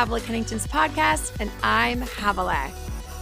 Havilah Cunnington's podcast, and I'm Havilah.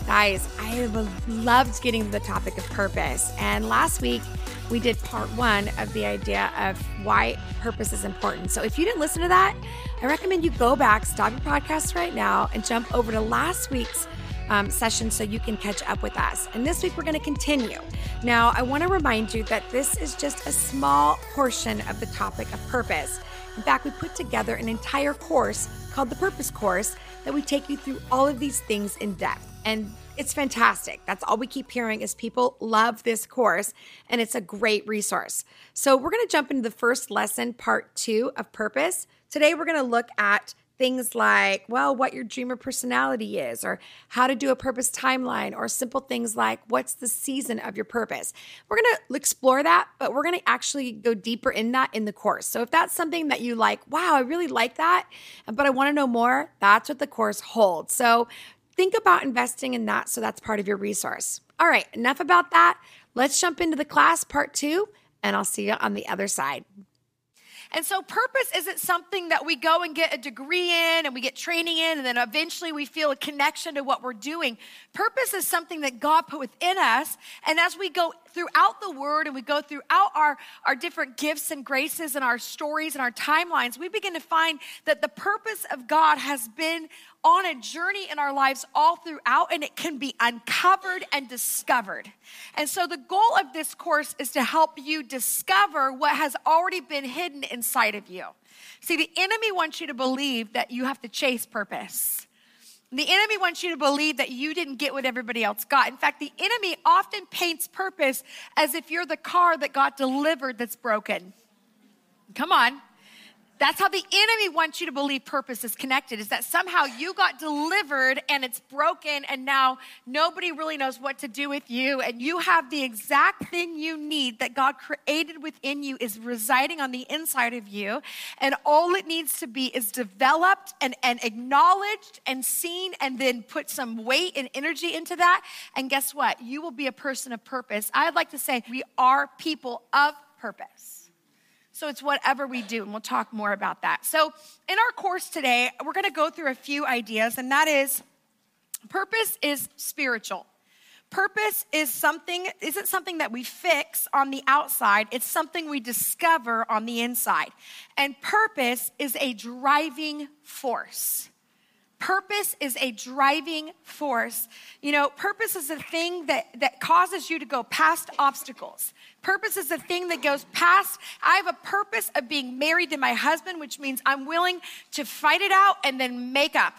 Guys, I loved getting to the topic of purpose. And last week, we did part one of the idea of why purpose is important. So if you didn't listen to that, I recommend you go back, stop your podcast right now, and jump over to last week's um, session so you can catch up with us. And this week, we're going to continue. Now, I want to remind you that this is just a small portion of the topic of purpose. In fact, we put together an entire course called the Purpose Course that we take you through all of these things in depth. And it's fantastic. That's all we keep hearing is people love this course and it's a great resource. So we're going to jump into the first lesson, part 2 of purpose. Today we're going to look at things like, well, what your dreamer personality is, or how to do a purpose timeline, or simple things like what's the season of your purpose. We're to explore that, but we're to actually go deeper in that in the course. So if that's something that you like, wow, I really like that, but I want to know more, that's what the course holds. So think about investing in that so that's part of your resource. All right, enough about that. Let's jump into the class part two, and I'll see you on the other side. And so, purpose isn't something that we go and get a degree in and we get training in, and then eventually we feel a connection to what we're doing. Purpose is something that God put within us. And as we go throughout the word and we go throughout our, our different gifts and graces and our stories and our timelines, we begin to find that the purpose of God has been on a journey in our lives all throughout, and it can be uncovered and discovered. And so, the goal of this course is to help you discover what has already been hidden inside of you. See, the enemy wants you to believe that you have to chase purpose. The enemy wants you to believe that you didn't get what everybody else got. In fact, the enemy often paints purpose as if you're the car that got delivered that's broken. Come on. That's how the enemy wants you to believe purpose is connected, is that somehow you got delivered and it's broken and now nobody really knows what to do with you and you have the exact thing you need that God created within you is residing on the inside of you. And all it needs to be is developed and, and acknowledged and seen and then put some weight and energy into that. And guess what? You will be a person of purpose. I'd like to say we are people of purpose. So it's whatever we do, and we'll talk more about that. So, in our course today, we're going to go through a few ideas, and that is purpose is spiritual. Purpose is something isn't something that we fix on the outside, it's something we discover on the inside. And purpose is a driving force. Purpose is a driving force. You know, purpose is a thing that, that causes you to go past obstacles. Purpose is a thing that goes past. I have a purpose of being married to my husband, which means I'm willing to fight it out and then make up.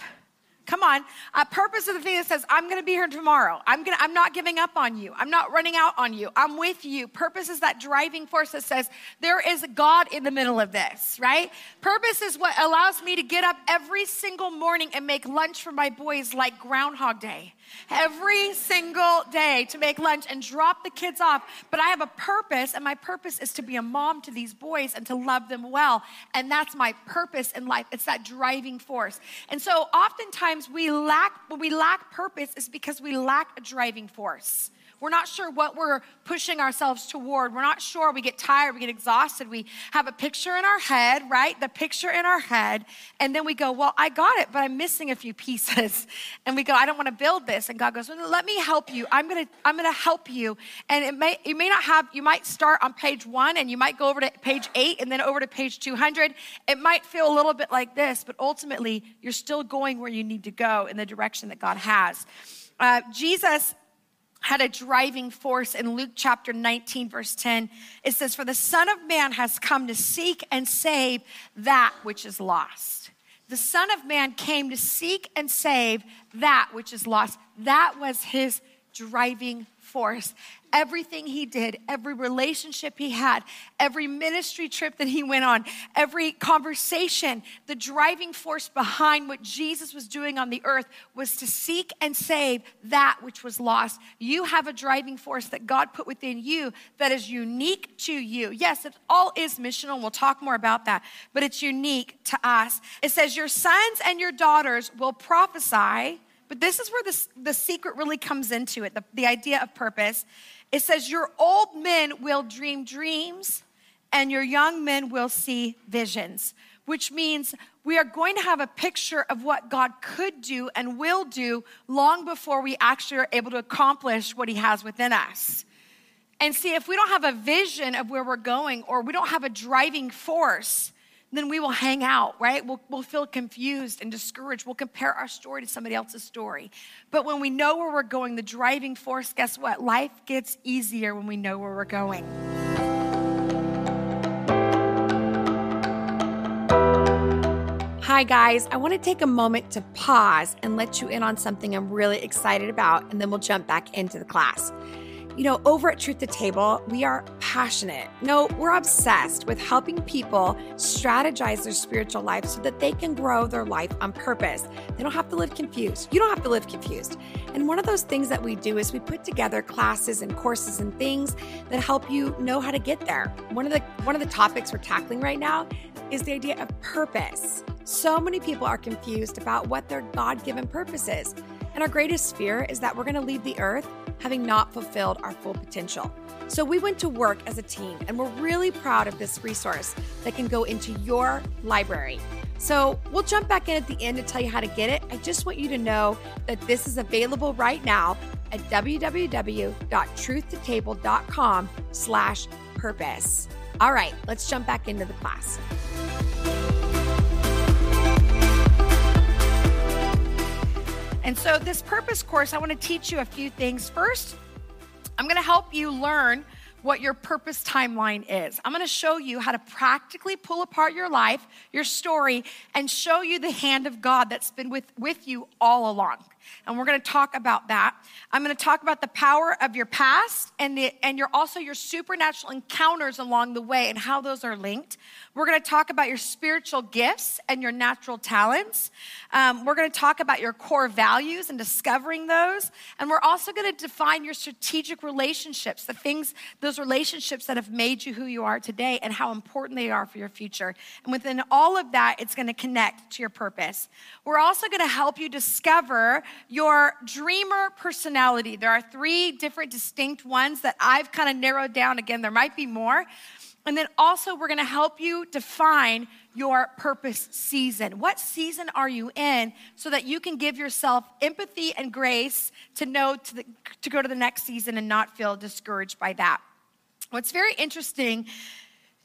Come on. A purpose of the thing that says, I'm going to be here tomorrow. I'm, gonna, I'm not giving up on you. I'm not running out on you. I'm with you. Purpose is that driving force that says, there is God in the middle of this, right? Purpose is what allows me to get up every single morning and make lunch for my boys like Groundhog Day every single day to make lunch and drop the kids off. But I have a purpose, and my purpose is to be a mom to these boys and to love them well. And that's my purpose in life. It's that driving force. And so oftentimes we lack, when we lack purpose, is because we lack a driving force. We're not sure what we're pushing ourselves toward. We're not sure. We get tired, we get exhausted. We have a picture in our head, right? The picture in our head. And then we go, Well, I got it, but I'm missing a few pieces. And we go, I don't want to build this. And God goes, well, Let me help you. I'm going to I'm going to help you. And it may, you may not have, you might start on page one and you might go over to page eight and then over to page 200. It might feel a little bit like this, but ultimately, you're still going where you need to go in the direction that God has. Uh, Jesus had a driving force in Luke chapter 19, verse 10. It says, For the Son of Man has come to seek and save that which is lost. The Son of Man came to seek and save that which is lost. That was his driving force everything he did, every relationship he had, every ministry trip that he went on, every conversation, the driving force behind what Jesus was doing on the earth was to seek and save that which was lost. You have a driving force that God put within you that is unique to you. Yes, it all is missional. We'll talk more about that, but it's unique to us. It says, Your sons and your daughters will prophesy. But this is where the, the secret really comes into it the, the idea of purpose. It says, Your old men will dream dreams, and your young men will see visions. which means we are going to have a picture of what God could do and will do long before we actually are able to accomplish what He has within us. And see, if we don't have a vision of where we're going or we don't have a driving force, then we will hang out, right? We'll, we'll feel confused and discouraged. We'll compare our story to somebody else's story. But when we know where we're going, the driving force, guess what? Life gets easier when we know where we're going. Hi, guys. I want to take a moment to pause and let you in on something I'm really excited about, and then we'll jump back into the class. You know, over at Truth to Table, we are passionate. No, we're obsessed with helping people strategize their spiritual life so that they can grow their life on purpose. They don't have to live confused. You don't have to live confused. And one of those things that we do is we put together classes and courses and things that help you know how to get there. One of the one of the topics we're tackling right now is the idea of purpose. So many people are confused about what their God-given purpose is. And our greatest fear is that we're going to leave the earth having not fulfilled our full potential. So we went to work as a team and we're really proud of this resource that can go into your library. So we'll jump back in at the end to tell you how to get it. I just want you to know that this is available right now at www.truthtotable.com slash purpose. All right, let's jump back into the class. And so, this purpose course, I want to teach you a few things. First, I'm going to help you learn what your purpose timeline is. I'm going to show you how to practically pull apart your life, your story, and show you the hand of God that's been with, with you all along and we're going to talk about that. I'm going to talk about the power of your past and the and your also your supernatural encounters along the way and how those are linked. We're going to talk about your spiritual gifts and your natural talents. Um, we're going to talk about your core values and discovering those, and we're also going to define your strategic relationships, the things, those relationships that have made you who you are today, and how important they are for your future. And within all of that, it's going to connect to your purpose. We're also going to help you discover your dreamer personality. There are three different distinct ones that I've kind of narrowed down. Again, there might be more. And then also, we're gonna help you define your purpose season. What season are you in so that you can give yourself empathy and grace to know to, the, to go to the next season and not feel discouraged by that? What's very interesting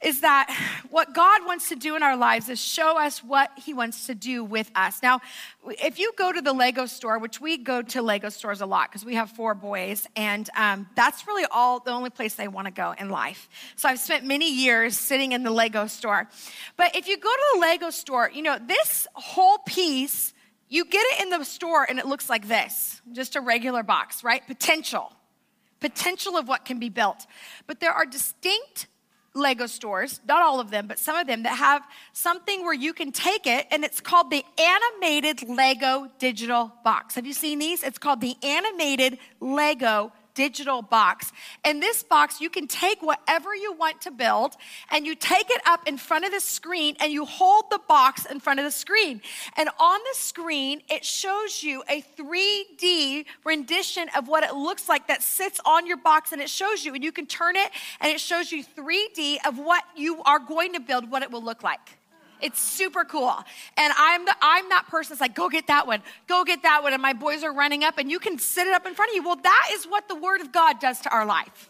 is that what God wants to do in our lives is show us what He wants to do with us. Now, if you go to the Lego store, which we go to Lego stores a lot because we have four boys, and um, that's really all the only place they want to go in life. So I've spent many years sitting in the Lego store. But if you go to the Lego store, you know, this whole piece, you get it in the store and it looks like this just a regular box, right? Potential. Potential of what can be built. But there are distinct Lego stores, not all of them, but some of them that have something where you can take it and it's called the animated Lego digital box. Have you seen these? It's called the animated Lego digital box. In this box, you can take whatever you want to build and you take it up in front of the screen and you hold the box in front of the screen. And on the screen, it shows you a 3D rendition of what it looks like that sits on your box and it shows you, and you can turn it and it shows you 3D of what you are going to build, what it will look like. It's super cool. And I'm the I'm that person that's like, go get that one, go get that one. And my boys are running up, and you can sit it up in front of you. Well, that is what the word of God does to our life.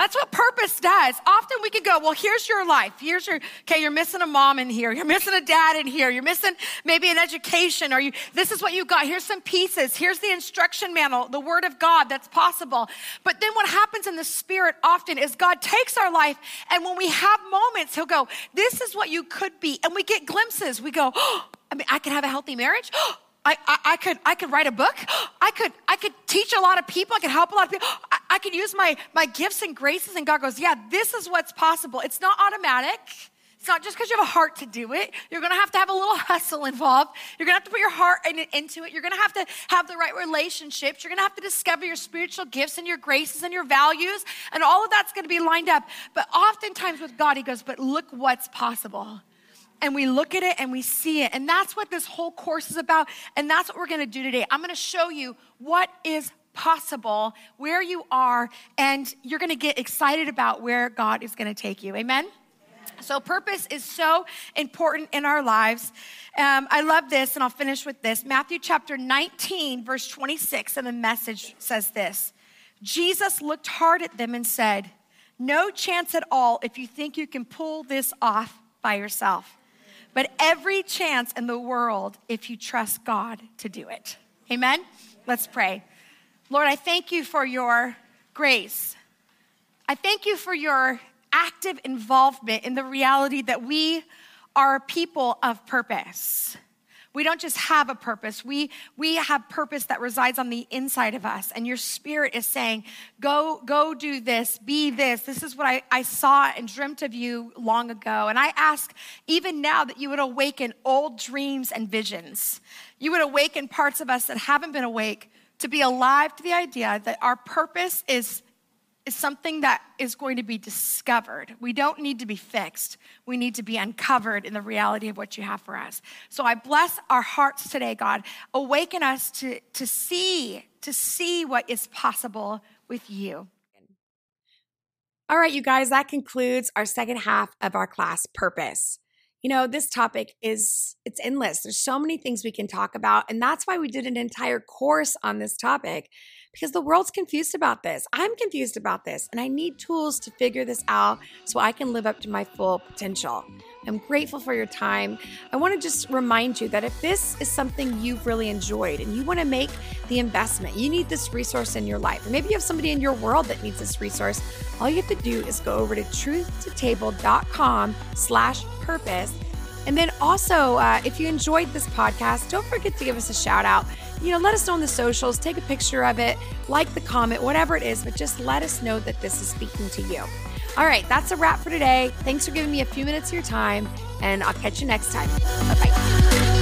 That's what purpose does. Often we could go, well, here's your life. Here's your, okay, you're missing a mom in here. You're missing a dad in here. You're missing maybe an education or you, this is what you got. Here's some pieces. Here's the instruction manual, the word of God that's possible. But then what happens in the spirit often is God takes our life and when we have moments, he'll go, this is what you could be. And we get glimpses. We go, oh, I mean, I can have a healthy marriage. Oh, I, I, I, could I could write a book. I could I could teach a lot of people. I could help a lot of people. I, I could use my my gifts and graces. And God goes, yeah, this is what's possible. It's not automatic. It's not just because you have a heart to do it. You're going to have to have a little hustle involved. You're going to have to put your heart in, into it. You're going to have to have the right relationships. You're going to have to discover your spiritual gifts and your graces and your values. And all of that's going to be lined up. But oftentimes with God, He goes, but look what's possible and we look at it and we see it. And that's what this whole course is about. And that's what we're going to do today. I'm going to show you what is possible, where you are, and you're going to get excited about where God is going to take you. Amen? So, purpose is so important in our lives. Um, I love this, and I'll finish with this. Matthew chapter 19, verse 26, and the message says this Jesus looked hard at them and said, No chance at all if you think you can pull this off by yourself, but every chance in the world if you trust God to do it. Amen? Let's pray. Lord, I thank you for your grace. I thank you for your active involvement in the reality that we are people of purpose. We don't just have a purpose. We, we have purpose that resides on the inside of us. And your spirit is saying, go, go do this, be this. This is what I, I saw and dreamt of you long ago. And I ask even now that you would awaken old dreams and visions. You would awaken parts of us that haven't been awake to be alive to the idea that our purpose is is something that is going to be discovered. We don't need to be fixed. We need to be uncovered in the reality of what you have for us. So I bless our hearts today, God. Awaken us to, to see, to see what is possible with you. All right, you guys, that concludes our second half of our class, Purpose. You know, this topic is it's endless. There's so many things we can talk about, and that's why we did an entire course on this topic because the world's confused about this. I'm confused about this, and I need tools to figure this out so I can live up to my full potential. I'm grateful for your time. I want to just remind you that if this is something you've really enjoyed and you want to make the investment, you need this resource in your life, or maybe you have somebody in your world that needs this resource, all you have to do is go over to truthtotable.com slash purpose. And then also, uh, if you enjoyed this podcast, don't forget to give us a shout out you know, let us know on the socials, take a picture of it, like the comment, whatever it is, but just let us know that this is speaking to you. All right, that's a wrap for today. Thanks for giving me a few minutes of your time, and I'll catch you next time. Bye bye.